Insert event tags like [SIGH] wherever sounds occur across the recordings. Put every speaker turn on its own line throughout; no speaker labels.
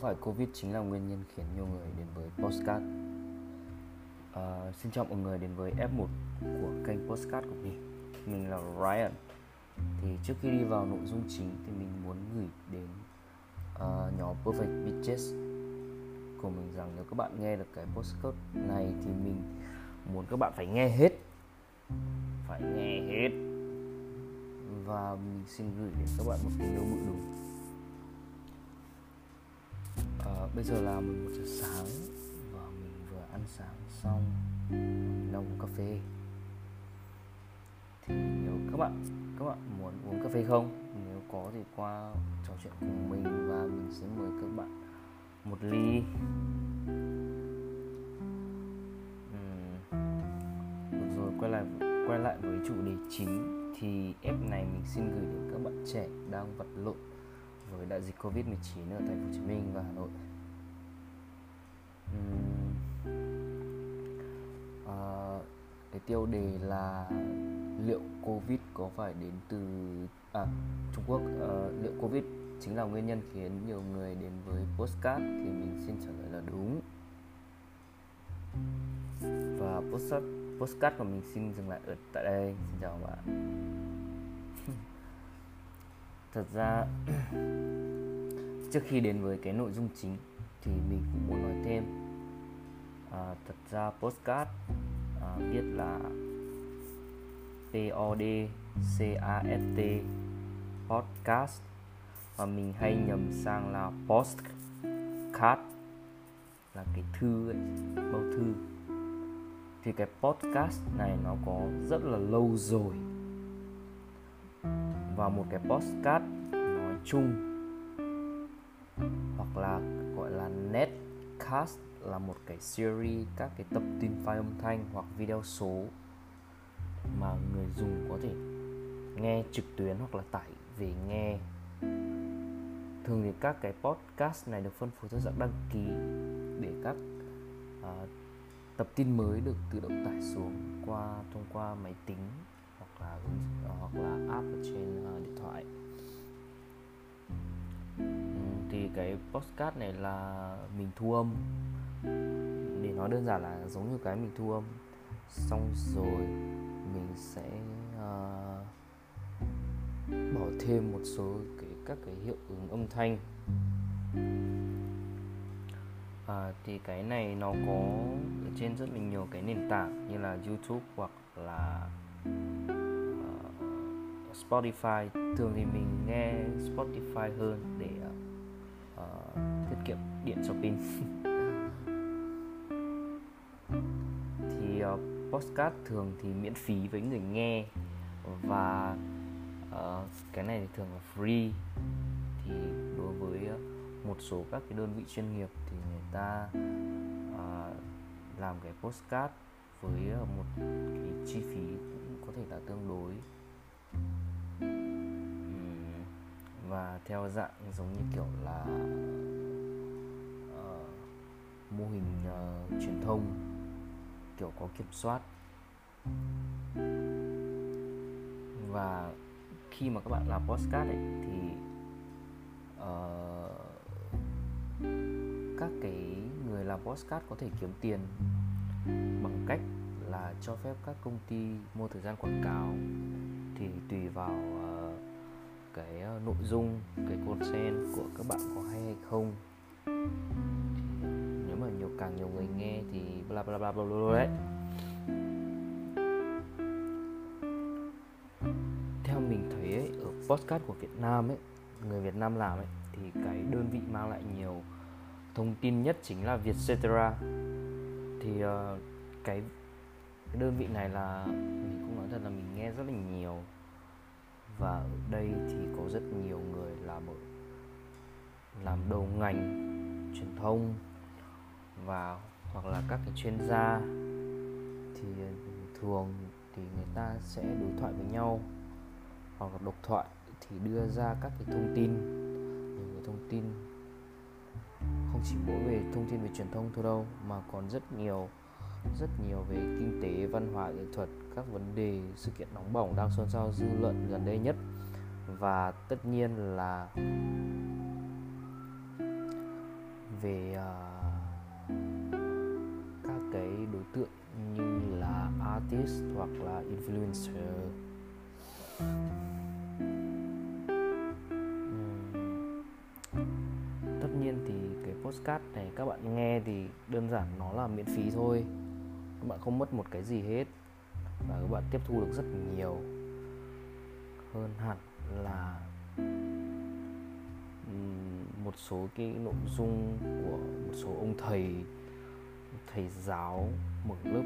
phải Covid chính là nguyên nhân khiến nhiều người đến với Postcard? À, xin chào mọi người đến với F1 của kênh Postcard của mình. Mình là Ryan. Thì trước khi đi vào nội dung chính thì mình muốn gửi đến à, uh, nhóm Perfect Bitches của mình rằng nếu các bạn nghe được cái postcard này thì mình muốn các bạn phải nghe hết. Phải nghe hết. Và mình xin gửi đến các bạn một tình yêu bự đúng. Bây giờ là 11 giờ sáng và mình vừa ăn sáng xong mình đang uống cà phê thì nếu các bạn các bạn muốn uống cà phê không nếu có thì qua trò chuyện cùng mình và mình sẽ mời các bạn một ly uhm. rồi, quay lại quay lại với chủ đề chính thì app này mình xin gửi đến các bạn trẻ đang vật lộn với đại dịch Covid-19 ở thành phố Hồ Chí Minh và Hà Nội. Uhm, uh, cái tiêu đề là liệu Covid có phải đến từ à Trung Quốc? Uh, liệu Covid chính là nguyên nhân khiến nhiều người đến với postcard thì mình xin trả lời là đúng. Và postcard postcard của mình xin dừng lại ở tại đây. Xin chào các bạn. [LAUGHS] Thật ra [CLEARS THROAT] trước khi đến với cái nội dung chính thì mình cũng muốn nói thêm. À, thật ra postcard à, viết là P O D C A S T podcast. Và mình hay nhầm sang là postcard là cái thư ấy, bao thư. Thì cái podcast này nó có rất là lâu rồi. Và một cái podcast nói chung hoặc là là netcast là một cái series các cái tập tin file âm thanh hoặc video số mà người dùng có thể nghe trực tuyến hoặc là tải về nghe. Thường thì các cái podcast này được phân phối theo dạng đăng ký để các uh, tập tin mới được tự động tải xuống qua thông qua máy tính hoặc là uh, hoặc là app ở trên uh, điện thoại thì cái podcast này là mình thu âm. Để nói đơn giản là giống như cái mình thu âm. Xong rồi mình sẽ uh, bỏ thêm một số cái các cái hiệu ứng âm thanh. À, thì cái này nó có ở trên rất là nhiều cái nền tảng như là YouTube hoặc là uh, Spotify. Thường thì mình nghe Spotify hơn để uh, tiết kiệm điện cho pin. [LAUGHS] Thì uh, podcast thường thì miễn phí với người nghe và uh, cái này thì thường là free. Thì đối với uh, một số các cái đơn vị chuyên nghiệp thì người ta uh, làm cái postcard với uh, một cái chi phí cũng có thể là tương đối và theo dạng giống như kiểu là uh, mô hình uh, truyền thông kiểu có kiểm soát. Và khi mà các bạn làm postcard ấy thì uh, các cái người làm postcard có thể kiếm tiền bằng cách là cho phép các công ty mua thời gian quảng cáo. Thì tùy vào uh, cái ờ, nội dung cái content của các bạn có hay hay không. Nếu mà nhiều càng nhiều người nghe thì bla bla bla bla bla đấy. Theo mình thấy ấy, ở podcast của Việt Nam ấy người Việt Nam làm ấy thì cái đơn vị mang lại nhiều thông tin nhất chính là Vietcetera. Thì uh, cái, cái đơn vị này là mình cũng nói thật là mình nghe rất là nhiều và ở đây thì có rất nhiều người làm ở, làm đầu ngành truyền thông và, hoặc là các cái chuyên gia. Thì ờ, thường thì người ta sẽ đối thoại với nhau hoặc là độc thoại thì đưa ra các cái thông tin. Những cái thông tin không chỉ mỗi về thông tin về truyền thông thôi đâu, mà còn rất nhiều rất nhiều về kinh tế, văn hóa, nghệ thuật các vấn đề sự kiện nóng bỏng đang xôn xao dư luận gần đây nhất. Và tất nhiên là về uh, các cái đối tượng như là artist hoặc là influencer. Tất nhiên thì cái postcard này các bạn nghe thì đơn giản nó là miễn phí thôi. Các bạn không mất một cái gì hết và các bạn tiếp thu được rất nhiều hơn hẳn là một số cái nội dung của một số ông thầy thầy giáo mở lớp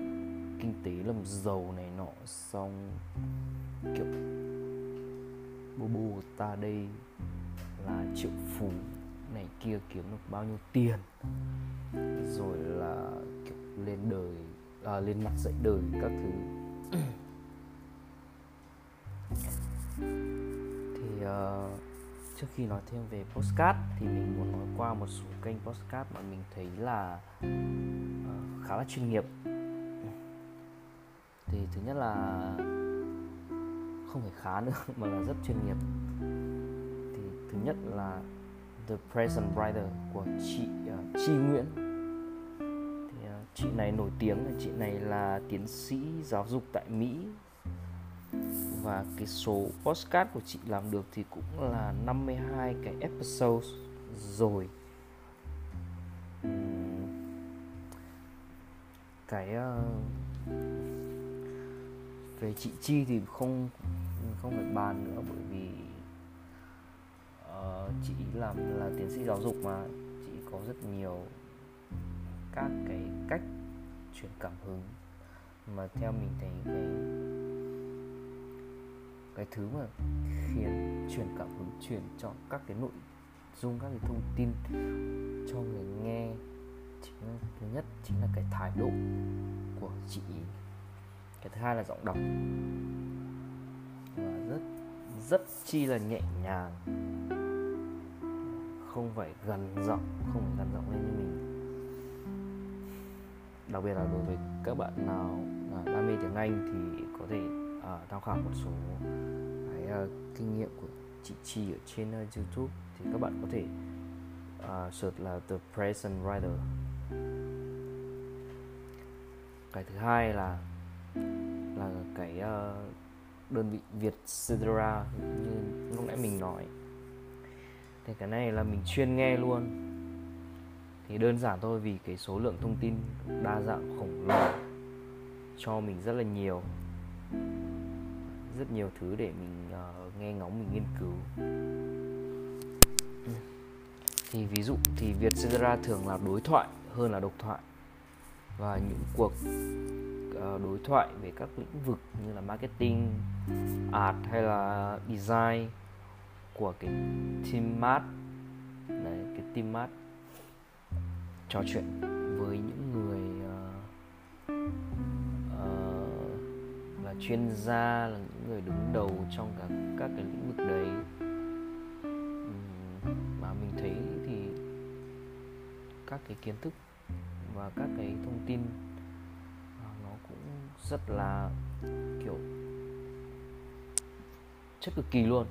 kinh tế làm giàu này nọ. Xong kiểu bố bố ta đây là triệu phú này kia kiếm được bao nhiêu tiền. Rồi là kiểu lên đời à, lên mặt dạy đời các thứ thì uh, trước khi nói thêm về postcard thì mình muốn nói qua một số kênh postcard mà mình thấy là uh, khá là chuyên nghiệp. Thì thứ nhất là không phải khá nữa [LAUGHS] mà là rất chuyên nghiệp. Thì thứ nhất là The Present Writer của chị uh, Chi Nguyễn chị này nổi tiếng là chị này là tiến sĩ giáo dục tại Mỹ. Và cái số postcard của chị làm được thì cũng là 52 cái episode rồi. Cái uh, về chị Chi thì không không phải bàn nữa bởi vì uh, chị làm là tiến sĩ giáo dục mà. Chị có rất nhiều các cái cách truyền cảm hứng. Mà theo mình thấy cái cái thứ mà khiến truyền cảm hứng truyền cho các cái nội dung các cái thông tin cho người nghe chính là, thứ nhất chính là cái thái độ của chị cái thứ hai là giọng đọc. Và rất rất chi là nhẹ nhàng. Không phải gần giọng không phải gần giọng lên như mình đặc biệt là đối với các bạn nào đam mê tiếng Anh thì có thể uh, tham khảo một số cái uh, kinh nghiệm của chị Chi ở trên uh, YouTube. Thì các bạn có thể uh, search là The Present Writer. Cái thứ hai là là cái uh, đơn vị Việt Cedra như lúc nãy mình nói. Thì cái này là mình chuyên nghe luôn thì đơn giản thôi vì cái số lượng thông tin đa dạng khổng lồ cho mình rất là nhiều. Rất nhiều thứ để mình uh, nghe ngóng mình nghiên cứu. Thì ví dụ thì Việt ra thường là đối thoại hơn là độc thoại. Và những cuộc uh, đối thoại về các lĩnh vực như là marketing, art hay là design của cái team mart đấy cái team mart trò chuyện với những người uh, uh, là chuyên gia là những người đứng đầu trong các các cái lĩnh vực đấy. Mà mình thấy thì các cái kiến thức và các cái thông tin ờ, nó cũng rất là kiểu chất cực kỳ luôn.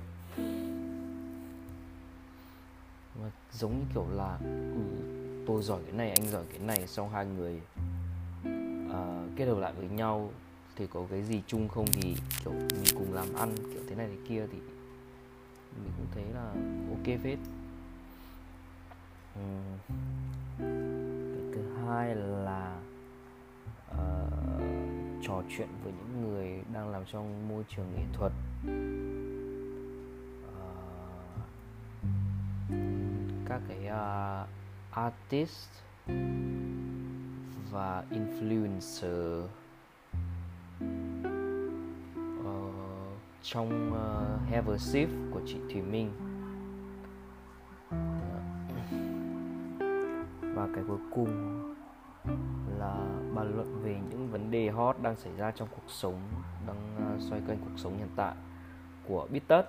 Mà giống như kiểu là ừ, tôi giỏi cái này anh giỏi cái này xong hai người uh, kết hợp lại với nhau thì có cái gì chung không thì kiểu mình cùng làm ăn kiểu thế này thế kia thì mình cũng thấy là ok phết uhm. cái thứ hai là uh, trò chuyện với những người đang làm trong môi trường nghệ thuật ờ, các cái uh, artist và influencer. Uh, trong uh, Have a Sip của chị Thùy Minh. Dạ. Và cái cuối cùng là bàn luận về những vấn đề hot đang xảy ra trong cuộc sống đang uh, xoay quanh cuộc sống hiện tại của Bittert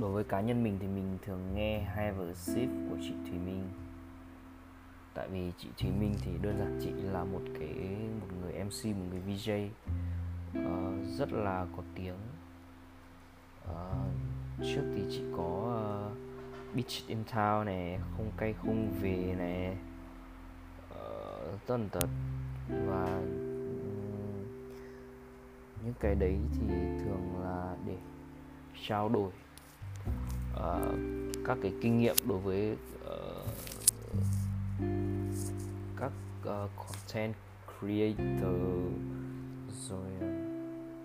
đối với cá nhân mình thì mình thường nghe Have a Sip của chị Thùy Minh. Tại vì chị Thùy Minh thì đơn giản chị là một cái một người MC một người VJ uh, ờ, rất là có tiếng. Uh, trước thì chị có uh, Beach in Town này không cay không về này uh, tần tật. Và những cái đấy thì thường là để trao đổi uh, các cái kinh nghiệm đối với uh, các uh, content creator rồi uh,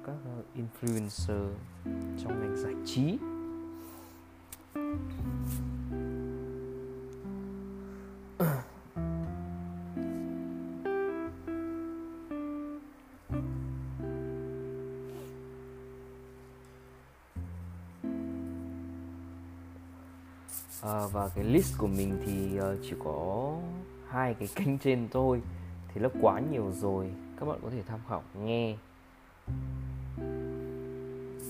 các uh, influencer trong ngành giải trí. À, và cái list của mình thì uh, chỉ có hai cái kênh [LAUGHS] trên thôi. Thì nó quá nhiều rồi các bạn có thể tham khảo nghe.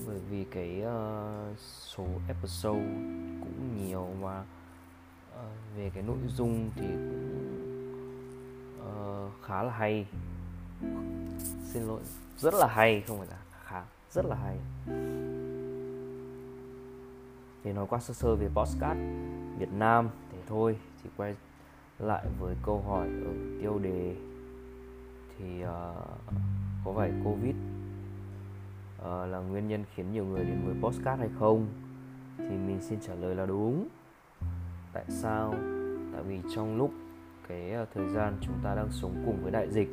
Bởi vì cái uh, số episode cũng nhiều mà uh, về cái nội dung thì cũng uh, khá là hay. Xin lỗi rất là hay không phải là khá rất là hay thì nói qua sơ sơ về postcard Việt Nam. Thì thôi thì quay lại với câu hỏi ở tiêu đề. Thì uh, có phải covid uh, là nguyên nhân khiến nhiều người đến với postcard hay không? Thì mình xin trả lời là đúng. Tại sao? Tại vì trong lúc cái ờ, thời gian chúng ta đang sống cùng với đại dịch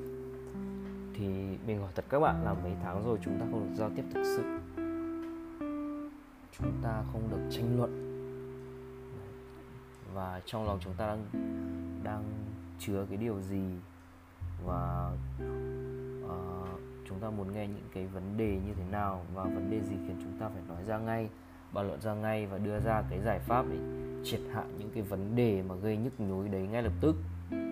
thì mình hỏi thật các bạn là mấy tháng rồi chúng ta không được giao tiếp thực sự? Chúng ta không được tranh luận. Và trong lòng chúng ta đang đang chứa cái điều gì? Và uh, chúng ta muốn nghe những cái vấn đề như thế nào? Và vấn đề gì khiến chúng ta phải nói ra ngay bàn luận ra ngay và đưa ra cái giải pháp để triệt hạ những cái vấn đề mà gây nhức nhối đấy ngay lập tức? Uhm,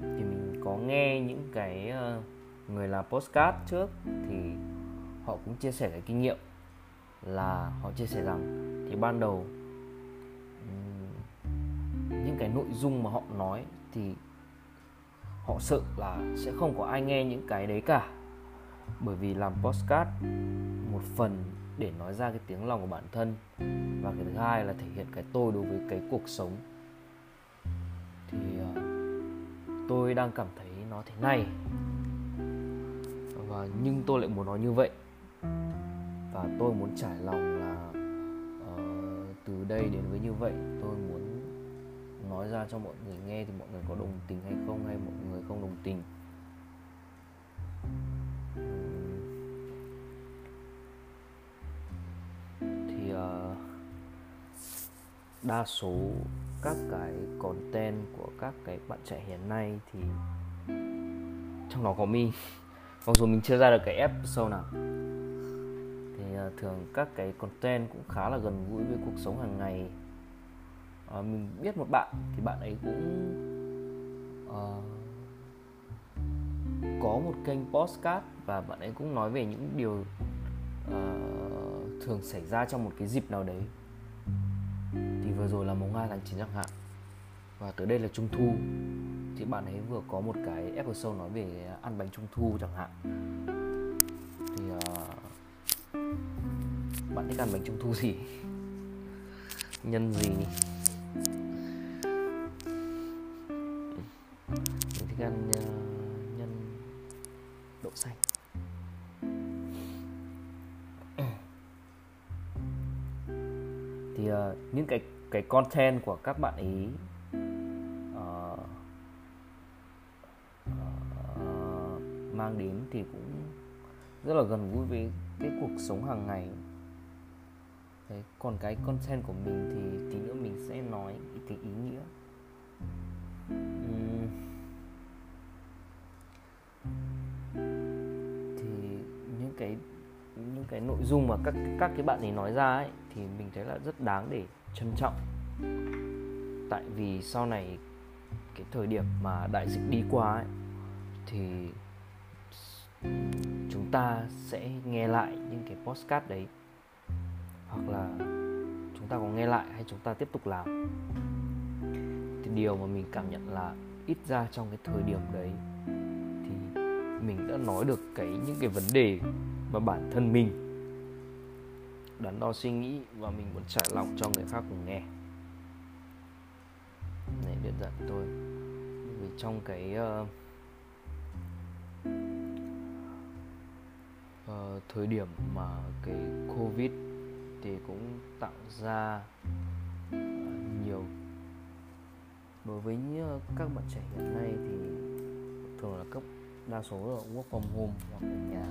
thì mình có nghe những cái uh, người làm postcard trước thì họ cũng chia sẻ cái kinh nghiệm là họ chia sẻ rằng thì ban đầu những cái nội dung mà họ nói thì họ sợ là sẽ không có ai nghe những cái đấy cả. Bởi vì làm postcard một phần để nói ra cái tiếng lòng của bản thân và cái thứ hai là thể hiện cái tôi đối với cái cuộc sống. Thì uh, tôi đang cảm thấy nó thế này và nhưng tôi lại muốn nói như vậy và tôi muốn trải lòng là uh, từ đây đến với như vậy tôi muốn nói ra cho mọi người nghe thì mọi người có đồng tình hay không hay mọi người không đồng tình. Thì uh, đa số các cái content của các cái bạn trẻ hiện nay thì trong đó có mình [LAUGHS] mặc dù mình chưa ra được cái episode nào thường các cái content cũng khá là gần gũi với cuộc sống hàng ngày. À, mình biết một bạn thì bạn ấy cũng uh, có một kênh postcard và bạn ấy cũng nói về những điều uh, thường xảy ra trong một cái dịp nào đấy. Thì vừa rồi là mùng 2 tháng 9 chẳng hạn. Và tới đây là trung thu. Thì bạn ấy vừa có một cái episode nói về ăn bánh trung thu chẳng hạn. Bạn thích ăn bánh trung thu gì? Nhân gì? Mình thích ăn uh, nhân đậu xanh. Thì uh, những cái cái content của các bạn ý uh, uh, mang đến thì cũng rất là gần gũi với cái cuộc sống hàng ngày. Đấy, còn cái content của mình thì tí nữa mình sẽ nói cái ý nghĩa. Uhm. thì những cái những cái nội dung mà các các cái bạn ấy nói ra ấy thì mình thấy là rất đáng để trân trọng. Tại vì sau này cái thời điểm mà đại dịch đi qua ấy thì chúng ta sẽ nghe lại những cái postcard đấy hoặc là chúng ta có nghe lại hay chúng ta tiếp tục làm. Thì điều mà mình cảm nhận là ít ra trong cái thời điểm đấy thì mình đã nói được cái những cái vấn đề mà bản thân mình đắn đo suy nghĩ và mình muốn trải lòng cho người khác cùng nghe. Này đơn giản tôi. Vì trong cái uh, uh, thời điểm mà cái covid thì cũng tạo ra ờ, nhiều đối với ờ, các bạn trẻ hiện nay thì thường là cấp đa số là work from home hoặc ở nhà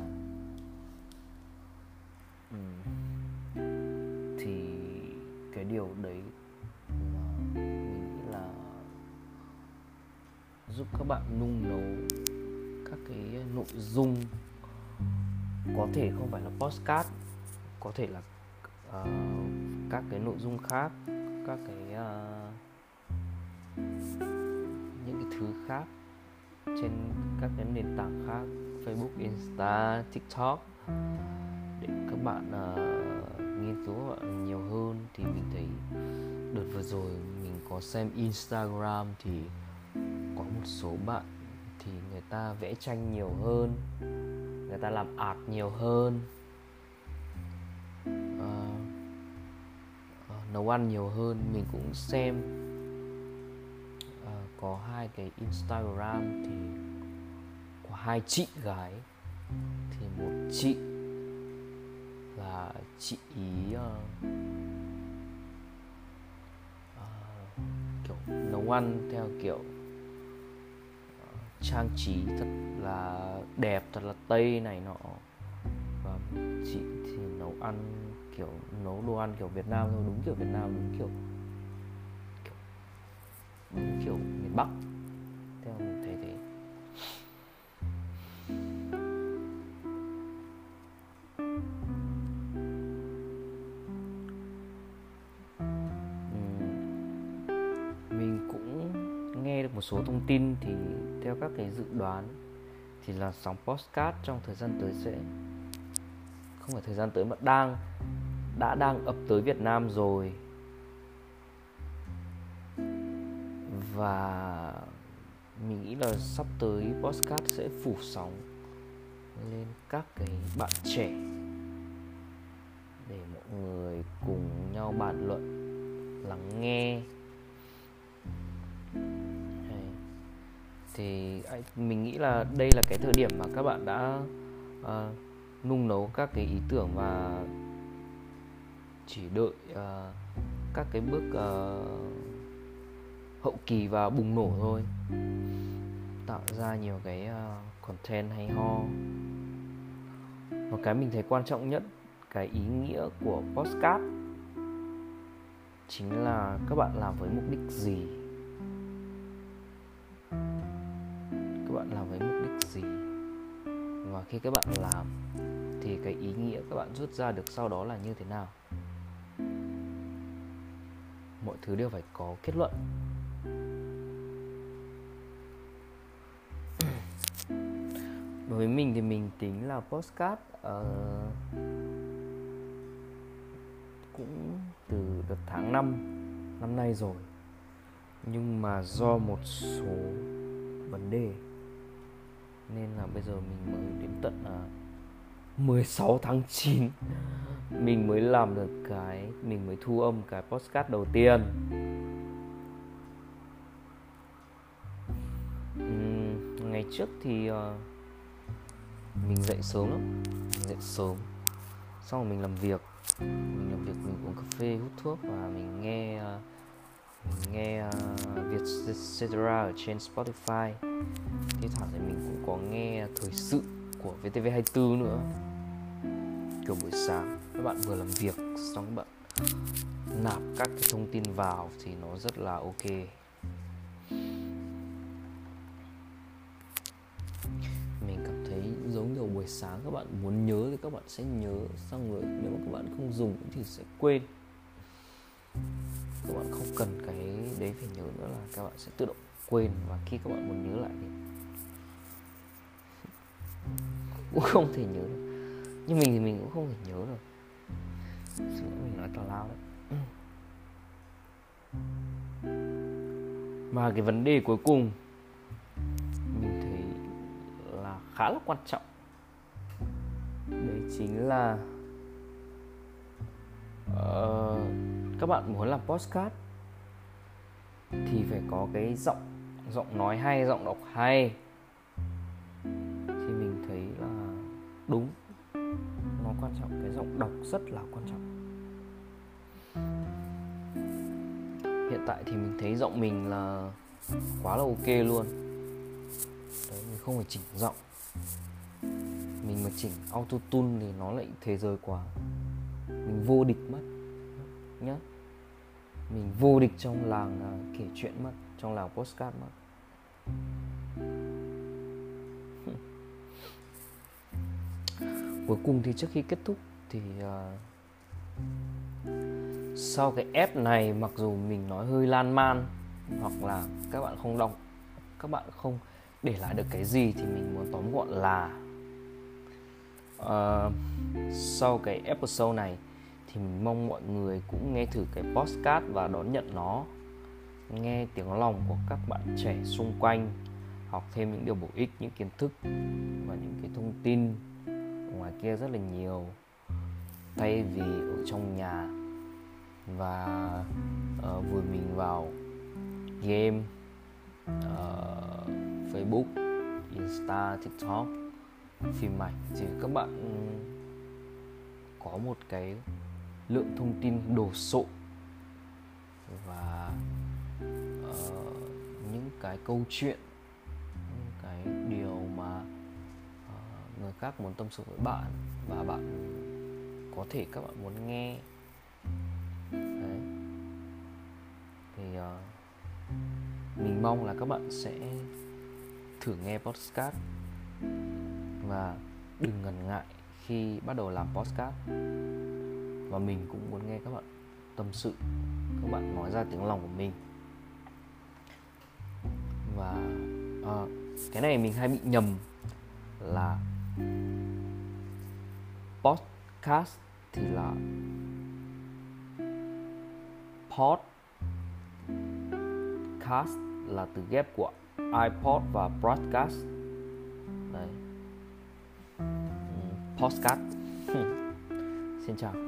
ừ. thì cái điều đấy mà mình nghĩ là giúp các bạn nung nấu các cái nội dung, có thể không phải là postcard có thể là uh, các cái nội dung khác các cái uh, những cái thứ khác trên các cái nền tảng khác Facebook, Insta, TikTok. Để các bạn uh, nghiên cứu nhiều hơn thì mình thấy đợt vừa rồi mình có xem Instagram thì có một số bạn thì người ta vẽ tranh nhiều hơn người ta làm art nhiều hơn. Nấu ăn nhiều hơn. Mình cũng xem uh, có hai cái instagram thì của hai chị gái. Thì một chị là chị ý uh, uh, kiểu nấu ăn theo kiểu trang trí thật là đẹp thật là tây này nọ. Và chị thì nấu ăn kiểu nấu đồ ăn kiểu Việt Nam thôi, đúng kiểu Việt Nam, đúng kiểu kiểu đúng kiểu miền Bắc. Theo mình thấy thế. Ừ. Mình cũng nghe được một số thông tin thì theo các cái dự đoán thì là sóng postcard trong thời gian tới sẽ, không phải thời gian tới mà đang đã đang ập tới Việt Nam rồi. Và mình nghĩ là sắp tới podcast sẽ phủ sóng lên các cái bạn trẻ để mọi người cùng nhau bàn luận lắng nghe. Thì mình nghĩ là đây là cái thời điểm mà các bạn đã uh, nung nấu các cái ý tưởng và chỉ đợi uh, các cái bước uh, hậu kỳ và bùng nổ thôi. Tạo ra nhiều cái uh, content hay ho. Và cái mình thấy quan trọng nhất cái ý nghĩa của postcard chính là các bạn làm với mục đích gì? Các bạn làm với mục đích gì? Và khi các bạn làm thì cái ý nghĩa các bạn rút ra được sau đó là như thế nào? Mọi thứ đều phải có kết luận. Đối với mình thì mình tính là postcard uh, cũng từ đợt tháng 5 năm nay rồi. Nhưng mà do một số vấn đề nên là bây giờ mình mới đến tận uh, 16 tháng 9 mình mới làm được cái mình mới thu âm cái postcard đầu tiên. Uhm, ngày trước thì uh, mình dậy sớm lắm mình dậy sớm. Xong rồi mình làm việc mình làm việc mình uống cà phê hút thuốc và mình nghe uh, mình nghe uh, Việt Cetera ở trên Spotify. Thế thoảng thì mình cũng có nghe thời sự của VTV24 nữa. Kiểu buổi sáng, các bạn vừa làm việc xong các bạn nạp các cái thông tin vào thì nó rất là ok. Mình cảm thấy giống như buổi sáng các bạn muốn nhớ thì các bạn sẽ nhớ, xong rồi nếu mà các bạn không dùng thì sẽ quên. Các bạn không cần cái đấy phải nhớ nữa là các bạn sẽ tự động quên và khi các bạn muốn nhớ lại thì cũng không thể nhớ được. Nhưng mình thì mình cũng không thể nhớ được. Mình nói tào lao đấy. Và cái vấn đề cuối cùng mình thấy là khá là quan trọng. Đấy chính là uh, các bạn muốn làm postcard thì phải có cái giọng giọng nói hay giọng đọc hay. Đúng. Nó quan trọng, cái giọng đọc rất là quan trọng. Hiện tại thì mình thấy giọng mình là quá là ok luôn. Đấy, mình không phải chỉnh giọng. Mình mà chỉnh auto tune thì nó lại thế giới quá. Mình vô địch mất, nhá. Mình vô địch trong làng à, kể chuyện mất, trong làng postcard mất. Cuối cùng thì trước khi kết thúc thì uh, sau cái ép này mặc dù mình nói hơi lan man hoặc là các bạn không đọc các bạn không để lại được cái gì thì mình muốn tóm gọn là uh, sau cái episode này thì mình mong mọi người cũng nghe thử cái postcard và đón nhận nó nghe tiếng lòng của các bạn trẻ xung quanh học thêm những điều bổ ích những kiến thức và những cái thông tin ngoài kia rất là nhiều. Thay vì ở trong nhà và ờ, uh, vùi mình vào game uh, Facebook, Insta, TikTok, phim ảnh thì các bạn có một cái lượng thông tin đồ sộ và uh, những cái câu chuyện những cái điều người khác muốn tâm sự với bạn và bạn có thể các bạn muốn nghe. Đấy. Thì uh, mình mong là các bạn sẽ thử nghe podcast và đừng ngần ngại khi bắt đầu làm podcast. Và mình cũng muốn nghe các bạn tâm sự các bạn nói ra tiếng lòng của mình. Và à, cái này mình hay bị nhầm là podcast thì là pod. Cast là từ ghép của iPod và broadcast. Đấy ừ, podcast. [LAUGHS] Xin chào.